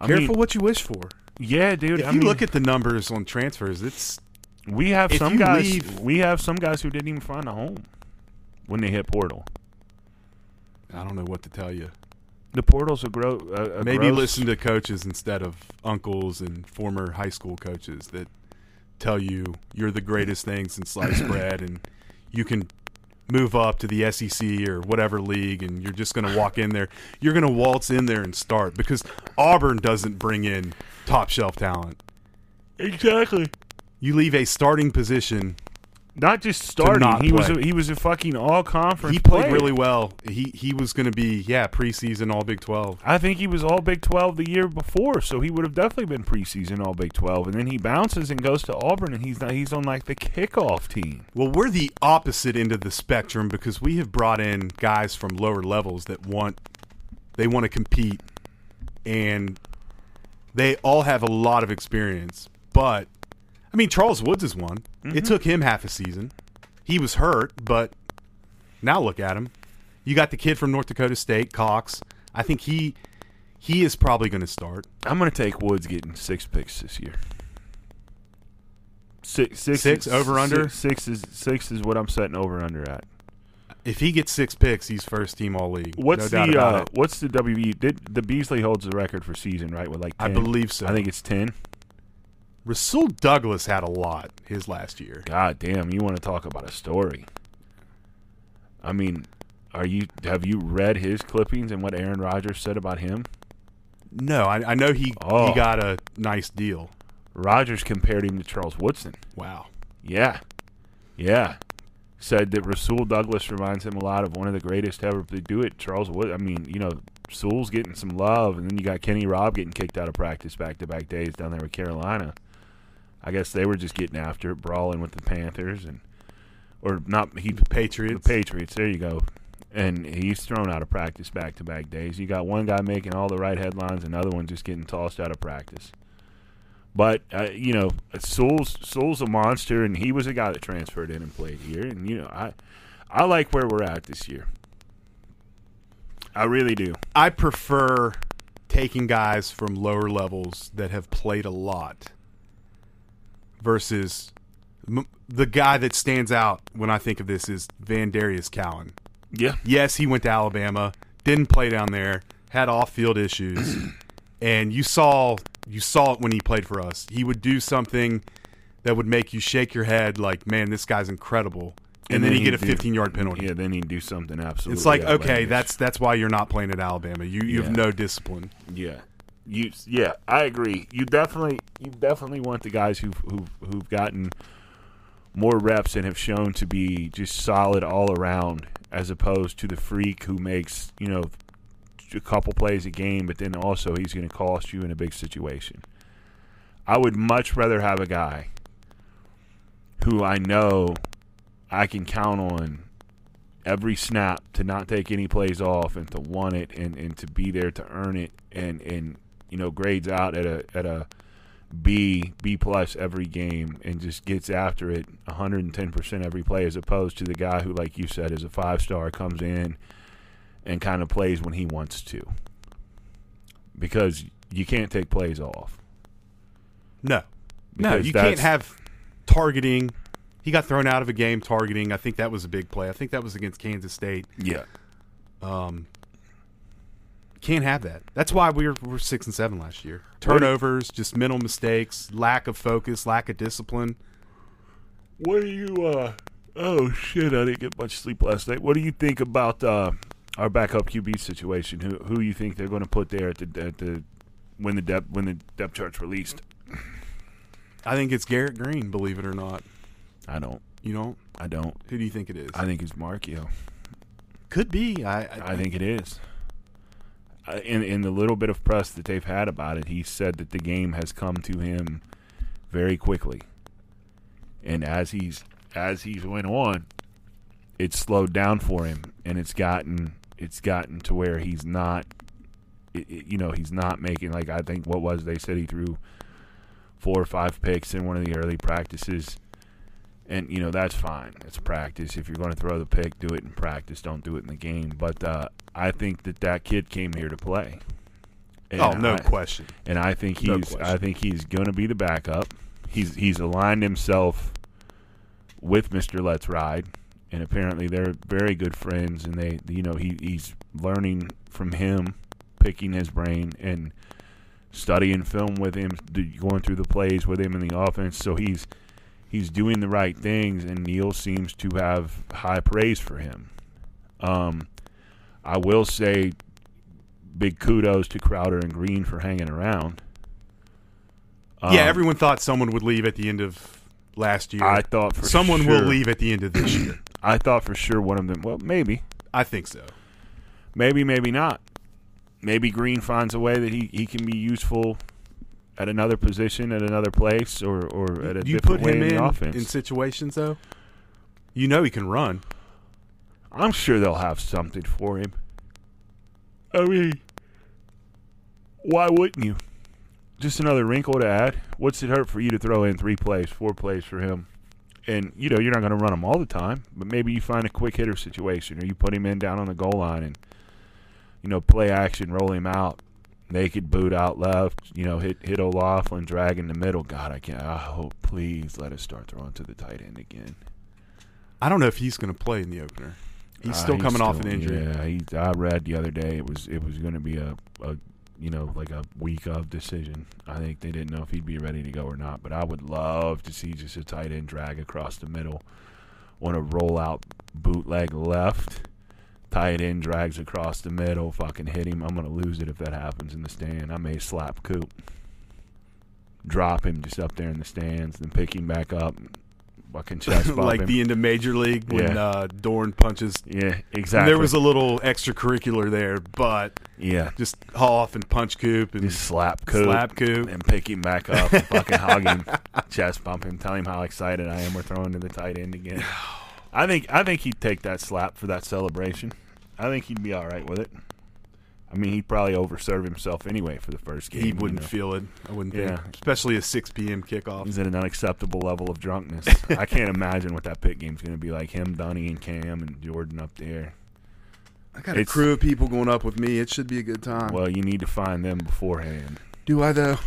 I Careful mean, what you wish for. yeah, dude. if I you mean, look at the numbers on transfers, it's we have some guys. leave- we have some guys who didn't even find a home when they hit portal. I don't know what to tell you. The portal's a grow. Uh, a, a Maybe gross- listen to coaches instead of uncles and former high school coaches that tell you you're the greatest thing since sliced [COUGHS] bread and you can move up to the SEC or whatever league and you're just going to walk in there. You're going to waltz in there and start because Auburn doesn't bring in top shelf talent. exactly. You leave a starting position. Not just starting. not He was a, he was a fucking all conference. He played player. really well. He he was going to be yeah preseason All Big Twelve. I think he was all Big Twelve the year before, so he would have definitely been preseason all Big Twelve. And then he bounces and goes to Auburn, and he's not, he's on like the kickoff team. Well, we're the opposite end of the spectrum because we have brought in guys from lower levels that want they want to compete and they all have a lot of experience. But I mean, Charles Woods is one. It took him half a season. He was hurt, but now look at him. You got the kid from North Dakota State, Cox. I think he he is probably going to start. I'm going to take Woods getting six picks this year. Six, six, Six, over, under? Six, six is six is what I'm setting over under at. If he gets six picks, he's first team all league. What's no doubt the uh, what's the WB? Did the Beasley holds the record for season right with like 10? I believe so. I think it's ten. Rasul Douglas had a lot his last year. God damn, you want to talk about a story? I mean, are you have you read his clippings and what Aaron Rodgers said about him? No, I, I know he Oh. he got a nice deal. Rodgers compared him to Charles Woodson. Wow. Yeah, yeah. Said that Rasul Douglas reminds him a lot of one of the greatest ever to do it. Charles Wood. I mean, you know, Rasul's getting some love, and then you got Kenny Robb getting kicked out of practice back to back days down there with Carolina. I guess they were just getting after it, brawling with the Panthers and or not he Patriots. the Patriots. There you go. And he's thrown out of practice back to back days. You got one guy making all the right headlines, another one just getting tossed out of practice. But uh, you know, Sewell's Sewell's a monster, and he was a guy that transferred in and played here. And you know, I I like where we're at this year. I really do. I prefer taking guys from lower levels that have played a lot versus m- the guy that stands out when I think of this is VanDarius Cowan. Yeah, Yes, he went to Alabama, didn't play down there, had off-field issues, [CLEARS THROAT] and you saw you saw it when he played for us. He would do something that would make you shake your head, like, "Man, this guy's incredible," and, then, he he'd get a 15-yard penalty. Yeah, then he'd do something absolutely. It's like, okay, that's that's why you're not playing at Alabama. You you have no discipline. Yeah, you. Yeah, I agree. You definitely, you definitely want the guys who've who've, who've gotten more reps and have shown to be just solid all around, as opposed to the freak who makes you know a couple plays a game, but then also he's going to cost you in a big situation. I would much rather have a guy who I know I can count on every snap to not take any plays off and to want it and, and to be there to earn it and, and you know grades out at a at a B B plus every game and just gets after it 110% every play as opposed to the guy who like you said is a five star comes in and kind of plays when he wants to because you can't take plays off No, no, you can't have targeting. He got thrown out of a game targeting. I think that was a big play. I think that was against Kansas State. yeah Um, can't have that. That's why we were, we were six and seven last year. Turnovers, just mental mistakes, lack of focus, lack of discipline. What do you? uh Oh shit! I didn't get much sleep last night. What do you think about uh our backup QB situation? Who who you think they're going to put there at the at the when the depth when the depth chart's released? I think it's Garrett Greene. Believe it or not, I don't. you know I don't. who do you think it is? I think it's Marchiol. Could be. I, I, I think it is. In in the little bit of press that they've had about it, he said that the game has come to him very quickly, and as he's as he's went on, it's slowed down for him, and it's gotten it's gotten to where he's not, it, it- you know, he's not making like I think what was they said he threw four or five picks in one of the early practices. And you know that's fine. It's practice. If you're going to throw the pick, do it in practice. Don't do it in the game. But uh, I think that that kid came here to play. And oh, no I- question. and I think No he's I think he's going to be the backup. He's he's aligned himself with Mr. Let's Ride, and apparently they're very good friends. And they, you know, he he's learning from him, picking his brain and studying film with him, going through the plays with him in the offense. So he's he's doing the right things, and Neal seems to have high praise for him. Um, I will say big kudos to Crowder and Greene for hanging around. yeah, Um, everyone thought someone would leave at the end of last year. I thought for someone will leave at the end of this year. [CLEARS THROAT] I thought for sure one of them. Well, maybe, I think so. maybe, maybe not. Maybe Greene finds a way that he, he can be useful at another position, at another place, or or at a you different put way in in the offense. in situations though. You know he can run. I'm sure they'll have something for him. I mean, why wouldn't you? Just another wrinkle to add. What's it hurt for you to throw in three plays, four plays for him? And you know you're not going to run him all the time, but maybe you find a quick hitter situation, or you put him in down on the goal line and you know play action, roll him out, naked boot out left. You know hit hit O'Laughlin, drag in the middle. God, I can't. I hope please let us start throwing to the tight end again. I don't know if he's going to play in the opener. He's Uh, still coming off an injury. Yeah, he, I read the other day it was it was going to be a, a you know like a week of decision. I think they didn't know if he'd be ready to go or not. But I would love to see just a tight end drag across the middle want on a rollout bootleg left. Tight end drags across the middle, fucking hit him. I'm gonna lose it if that happens in the stand. I may slap Coop, drop him just up there in the stands, then pick him back up, fucking chest [LAUGHS] bump like him. the end of Major League when Yeah. uh, Dorn punches. yeah, exactly. There was a little extracurricular there, but yeah, just haul off and punch Coop and Just slap Coop slap Coop. and pick him back up and [LAUGHS] fucking hug him, chest bump him, tell him how excited I am we're throwing to the tight end again. [SIGHS] I think I think he'd take that slap for that celebration. I think he'd be all right with it. I mean, he'd probably overserve himself anyway for the first game. He wouldn't know. feel it. I wouldn't Yeah. think, especially a 6 p.m. kickoff. He's at an unacceptable level of drunkenness. [LAUGHS] I can't imagine what that pit game's going to be like. Him, Donnie, and Cam, and Jordan up there. I got a a crew of people going up with me. It should be a good time. Well, you need to find them beforehand. do I though?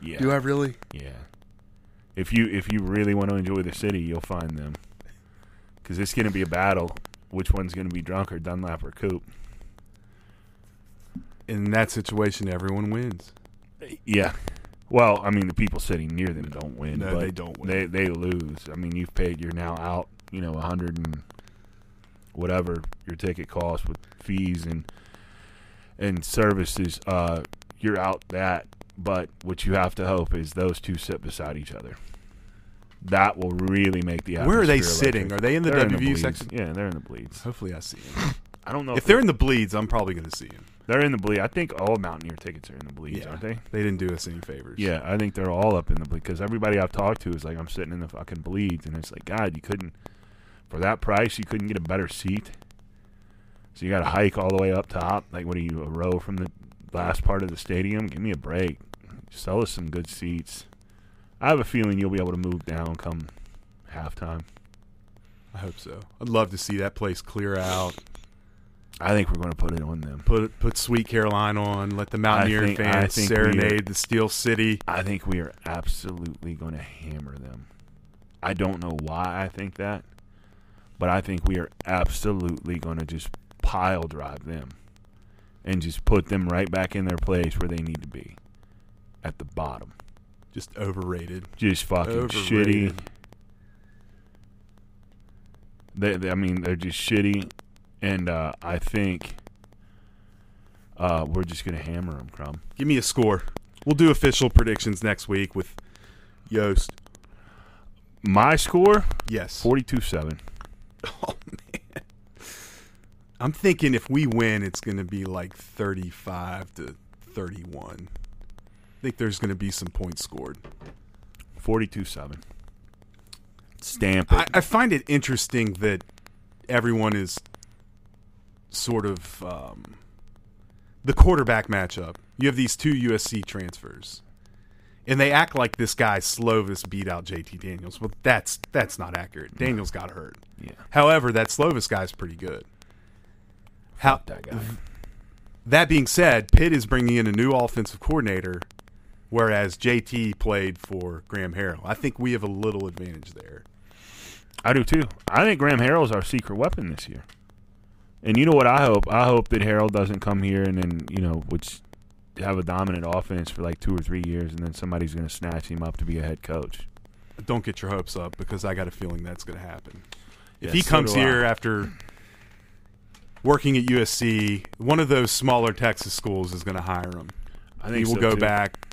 Yeah. Do I really? Yeah. If you if you really want to enjoy the city, you'll find them. Because it's going to be a battle. Which one's going to be drunker, Dunlap or Coop? In that situation, everyone wins. Yeah. Well, I mean, the people sitting near them don't win. No, but they don't win. They they lose. I mean, you've paid. You're now out. You know, a hundred and whatever your ticket costs with fees and and services. Uh, you're out that. But what you have to hope is those two sit beside each other. That will really make the Where are they atmosphere sitting? Are they in the They're WVU bleeds. section? Yeah, they're in the bleeds. Hopefully, I see him. [LAUGHS] I don't know If they're in the bleeds, I'm probably going to see him. they're in the bleed. I think all Mountaineer tickets are in the bleeds, aren't they? They didn't do us any favors. Yeah, I think they're all up in the bleed because everybody I've talked to is like, I'm sitting in the fucking bleeds, and it's like, God, you couldn't for that price, you couldn't get a better seat. So you got to hike all the way up top. Like, what are you, a row from the last part of the stadium? Give me a break. Sell us some good seats. I have a feeling you'll be able to move down come halftime. I hope so. I'd love to see that place clear out. I think we're going to put it on them. Put put Sweet Caroline on. Let the Mountaineer think- fans serenade the Steel City. I think we are absolutely going to hammer them. I don't know why I think that, but I think we are absolutely going to just pile drive them and just put them right back in their place where they need to be at the bottom. Just overrated. Just fucking Overrated. shitty. They, they- I mean, they're just shitty, and uh, I think uh, we're just going to hammer them, Crumb. Give me a score. We'll do official predictions next week with Yost. My score Yes. 42 7. [LAUGHS] Oh man. I'm thinking if we win, it's going to be like 35 to 31. I think there's going to be some points scored. 42 7. Stamp it. I, I find it interesting that everyone is sort of um, the quarterback matchup. You have these two USC transfers, and they act like this guy Slovis beat out JT Daniels. Well, that's that's not accurate. Daniels got hurt. yeah. However, that Slovis guy's pretty good. How, That guy. that being said, Pitt is bringing in a new offensive coordinator, whereas JT played for Graham Harrell. I think we have a little advantage there. I do too. I think Graham Harrell's our secret weapon this year. And you know what I hope? I hope that Harrell doesn't come here and then, you know, which have a dominant offense for like two or three years and then somebody's going to snatch him up to be a head coach. Don't get your hopes up because I got a feeling that's going to happen. If Yeah, he so comes I. here after working at USC, one of those smaller Texas schools is going to hire him. I think he will so, go too. back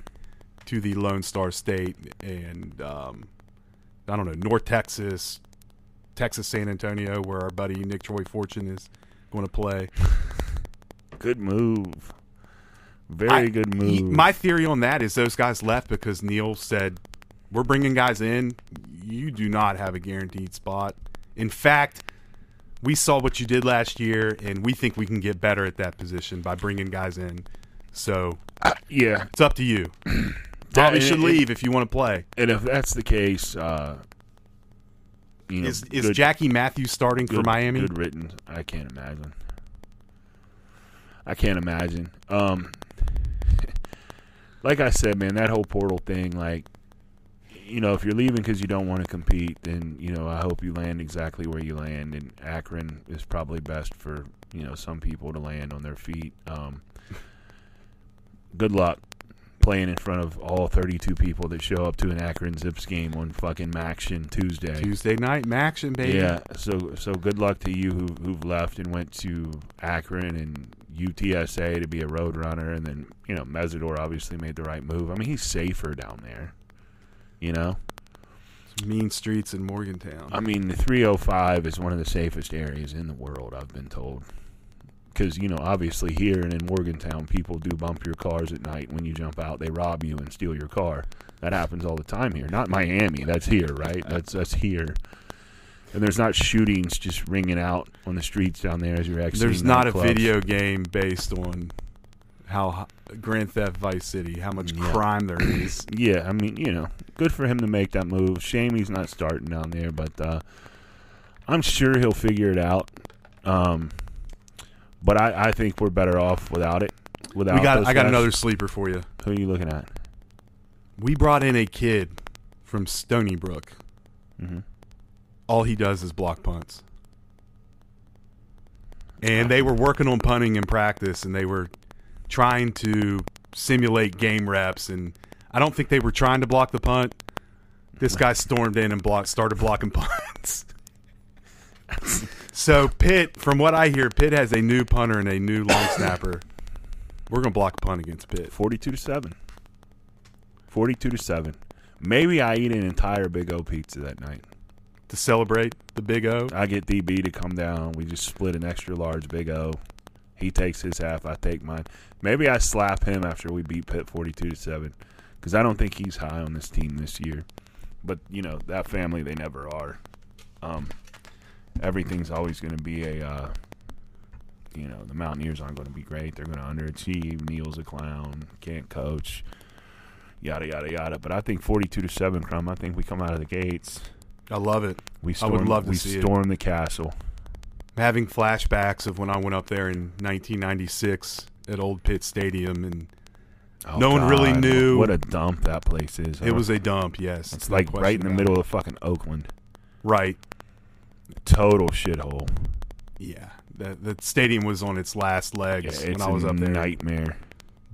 to the Lone Star State and um, I don't know North Texas, Texas San Antonio, where our buddy Nick Troy Fortune is going to play. [LAUGHS] Good move. Very I- good move. My theory on that is those guys left because Neal said, "We're bringing guys in. You do not have a guaranteed spot. In fact, we saw what you did last year, and we think we can get better at that position by bringing guys in. So yeah. it's up to you. [CLEARS THROAT] Probably should leave if you want to play. And if that's the case, uh, you know, Is is good- Jackie Matthews starting for Miami? Good written. I can't imagine. I can't imagine. Um, [LAUGHS] like I said, man, that whole portal thing, like, you know, if you're leaving because you don't want to compete, then you know, I hope you land exactly where you land. And Akron is probably best for you know some people to land on their feet. Um, [LAUGHS] good luck playing in front of all 32 people that show up to an Akron Zips game on fucking MACtion Tuesday. Tuesday night action, baby. Yeah, so so good luck to you who who've left and went to Akron and UTSA to be a road runner, and then you know Mesidor obviously made the right move. I mean he's safer down there, you know. Mean streets in Morgantown. I mean the 305 is one of the safest areas in the world. I've been told. Because you know, obviously here and in Morgantown, people do bump your cars at night. When you jump out, they rob you and steal your car. That happens all the time here. Not Miami. That's here, right? That's that's here. And there's not shootings just ringing out on the streets down there as you're exiting. There's not a video game based on how Grand Theft Vice City, how much Yeah. crime there is. [CLEARS THROAT] Yeah, I mean, you know, good for him to make that move. Shame he's not starting down there, but uh, I'm sure he'll figure it out. Um, but I, I think we're better off without it. Without we got. I got guys. another sleeper for you. Who are you looking at? We brought in a kid from Stony Brook. Mm-hmm. All he does is block punts. And they were working on punting in practice, and they were trying to simulate game reps. And I don't think they were trying to block the punt. This guy stormed in and blocked, started blocking [LAUGHS] punts. [LAUGHS] so Pitt, from what I hear, Pitt has a new punter and a new long [COUGHS] snapper. We're gonna block a punt against Pitt. Forty-two to seven. Forty-two to seven. Maybe I eat an entire Big O pizza that night. to celebrate the Big O. I get DB to come down. We just split an extra large Big O. He takes his half. I take mine. Maybe I slap him after we beat Pitt forty-two to seven, because I don't think he's high on this team this year. But you know that family, they never are. Um, everything's always going to be a. Uh, you know the Mountaineers aren't going to be great. They're going to underachieve. Neal's a clown. Can't coach. Yada yada yada. But I think forty-two to seven, Crumb. I think we come out of the gates. I love it. We I storm, would love to we see it. storm the castle. I'm having flashbacks of when I went up there in 1996 at Old Pitt Stadium, and Oh, No one really knew. what a dump that place is. it was a dump. Yes, It's like right in the middle it. of fucking Oakland. Right. Total shithole. Yeah. The, the stadium was on its last Yeah, legs it's when I was a up there. nightmare.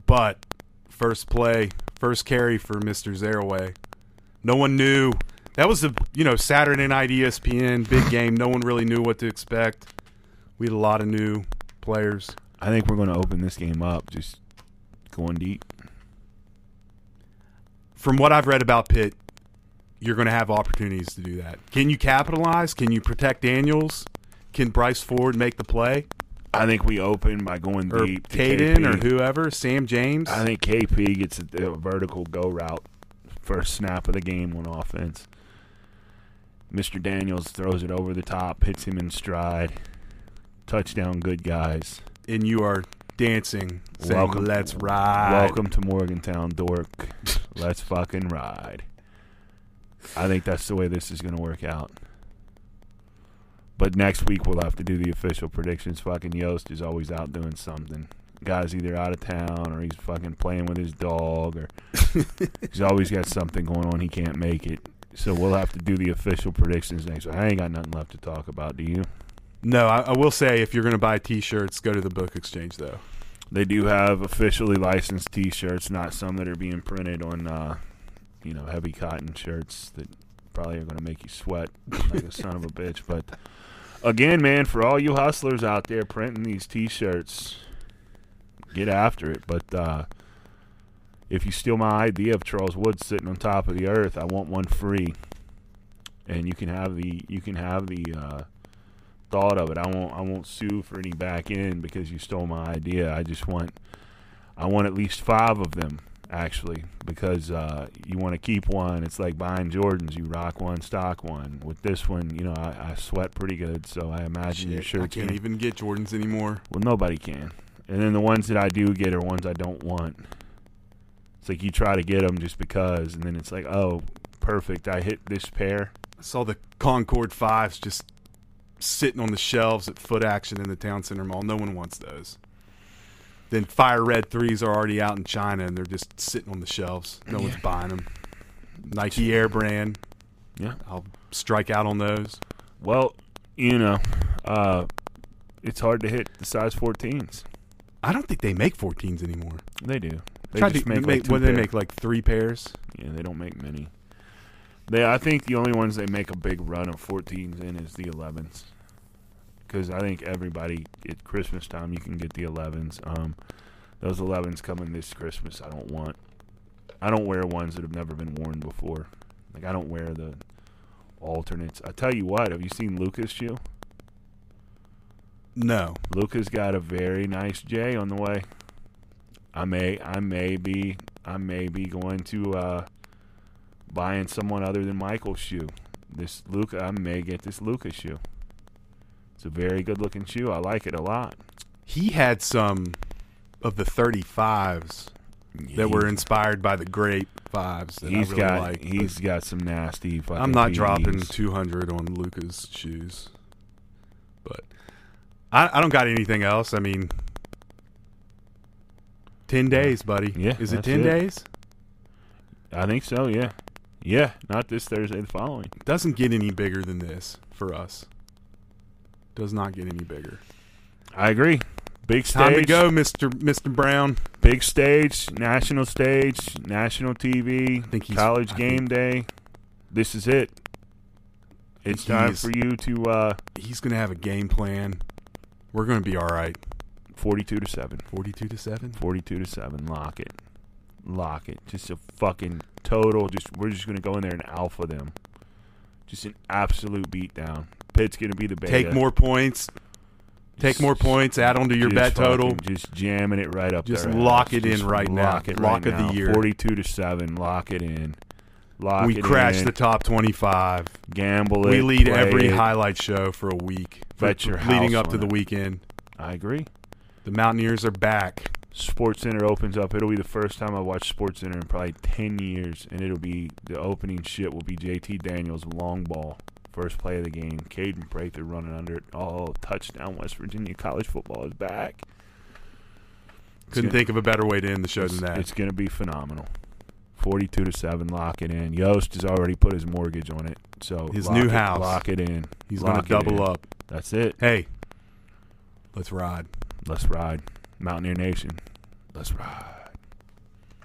But first play, first carry for Mr. Zereoué. No one knew. That was the you know Saturday night ESPN big game. No one really knew what to expect. We had a lot of new players. I think we're going to open this game up, just going deep. From what I've read about Pitt, you're going to have opportunities to do that. Can you capitalize? Can you protect Daniels? Can Bryce Ford make the play I think we open by going or deep. Kaden or whoever? Sam James. I think KP gets a, a vertical go route first snap of the game on offense. Mr. Daniels throws it over the top, hits him in stride. Touchdown, good guys. and you are dancing, saying, Welcome. "Let's ride." Welcome to Morgantown, dork. [LAUGHS] Let's fucking ride. I think that's the way this is going to work out. But next week we'll have to do the official predictions. Fucking Yost is always out doing something. Guy's either out of town or he's fucking playing with his dog or [LAUGHS] he's always got something going on. He can't make it. So we'll have to do the official predictions next week. I ain't got nothing left to talk about. Do you? No, I, I will say if you're going to buy T-shirts, go to the book exchange though. They do have officially licensed T-shirts, not some that are being printed on, uh, you know, heavy cotton shirts that probably are going to make you sweat like a son of a [LAUGHS] bitch. But again, man, for all you hustlers out there printing these T-shirts, get after it. But uh, if you steal my idea of Charles Woods sitting on top of the earth, I want one free, and you can have the you can have the. Uh, thought of it. I won't I won't sue for any back end because you stole my idea. I just want I want at least five of them actually because uh, you want to keep one. It's like buying Jordans. You rock one, stock one. With this one, you know I, I sweat pretty good, so I imagine your Shit, I can't can- even get Jordans anymore. well, nobody can. And then the ones that I do get are ones I don't want. It's like you try to get them just because, and then it's like, oh, perfect. I hit this pair. I saw the Concord Fives just sitting on the shelves at Foot Action in the Town Center Mall. No one wants those. Then Fire Red Threes are already out in China and they're just sitting on the shelves. No one's buying them. Nike Air brand. Yeah. I'll strike out on those. Well, you know, uh, it's hard to hit the size 14s. I don't think they make 14s anymore. They do. They Tried just to make, make, like two what do they make like three pairs. Yeah, they don't make many. They, I think the only ones they make a big run of 14s in is the 11s. Because I think everybody at Christmas time you can get the 11s. Um, those 11s coming this Christmas, I don't want. I don't wear ones that have never been worn before. Like I don't wear the alternates. I tell you what, have you seen Luka's shoe? No. Luka's got a very nice J on the way. I may I may be I may be going to uh buying someone other than Michael's shoe. This Luka I may get this Luka shoe. It's a very good looking shoe. I like it a lot. He had some of the 35s that were inspired by the great fives that He's I really got like. he's got some nasty fucking I'm not dropping 200 on Luka's shoes, but I, I don't got anything else. I mean, 10 days, buddy. Yeah, Is it 10 it. days? I think so, yeah. Yeah, not this Thursday, the following. Doesn't get any bigger than this for us. Does not get any bigger. I agree. Big stage. Time to go, Mr. Mr. Brown. Big stage, national stage, national TV, think he's- college I game day. This is it. It's time for you to uh, He's going to have a game plan. We're going to be all right. 42 to 7. 42 to 7. 42 to 7. Lock it. Lock it. Just a fucking total just we're just going to go in there and alpha them. Just an absolute beatdown. Pitt's going to be the beta. Take more points. Take more points. Add on to your bet total. Just jamming it right up Just their lock it in Just right now. lock It Lock right of the year. Forty-two to seven. Lock it in. Lock we it crash in. the top twenty-five. Gamble it. We lead every it. highlight show for a week. Bet your leading up to the it. weekend. I agree. The Mountaineers are back. SportsCenter opens up. It'll be the first time I watch SportsCenter in probably ten years, and it'll be the opening shit will be JT Daniels long ball, first play of the game. Kaden Prather running under it. Oh, touchdown! West Virginia college football is back. It's Couldn't gonna- think of a better way to end the show than that. It's going to be phenomenal. Forty-two to seven, lock it in. Yost has already put his mortgage on it, so His new it- house. Lock it in. He's going to double in. up. That's it. Hey, let's ride. Let's ride, Mountaineer Nation. Let's ride.